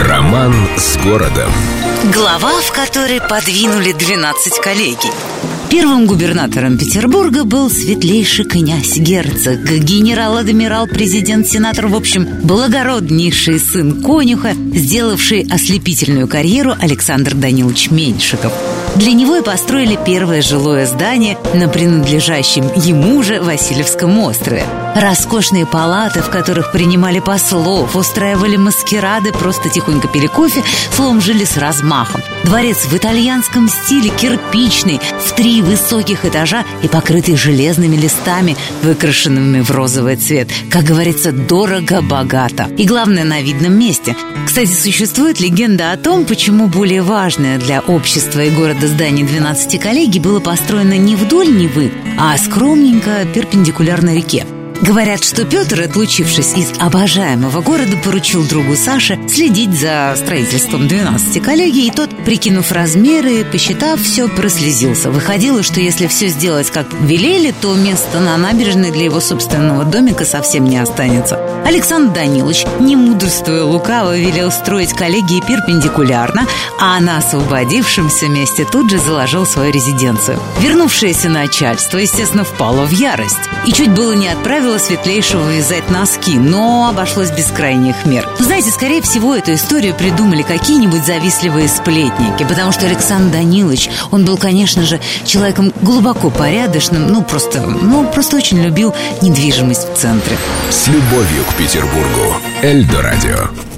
Роман с городом. Глава, в которой подвинули 12 коллегий. Первым губернатором Петербурга был светлейший князь, герцог, генерал-адмирал, президент, сенатор, в общем, благороднейший сын конюха, сделавший ослепительную карьеру Александр Данилович Меньшиков. Для него и построили первое жилое здание на принадлежащем ему же Васильевском острове. Роскошные палаты, в которых принимали послов, устраивали маскирады, просто тихонько пили кофе, словом, жили с размахом. Дворец в итальянском стиле, кирпичный, в три высоких этажа и покрытый железными листами, выкрашенными в розовый цвет. Как говорится, дорого-богато. И главное, на видном месте. Кстати, существует легенда о том, почему более важное для общества и города здание 12 коллегий было построено не вдоль Невы, а скромненько перпендикулярно реке. Говорят, что Петр, отлучившись из обожаемого города, поручил другу Саше следить за строительством 12 коллегий, и тот, прикинув размеры, посчитав все, прослезился. Выходило, что если все сделать как велели, то места на набережной для его собственного домика совсем не останется. Александр Данилович, не мудрствуя лукаво, велел строить коллегии перпендикулярно, а на освободившемся месте тут же заложил свою резиденцию. Вернувшееся начальство, естественно, впало в ярость и чуть было не отправило заставила Светлейшего вязать носки, но обошлось без крайних мер. Знаете, скорее всего, эту историю придумали какие-нибудь завистливые сплетники, потому что Александр Данилович, он был, конечно же, человеком глубоко порядочным, ну, просто, ну, просто очень любил недвижимость в центре. С любовью к Петербургу. Эльдо радио.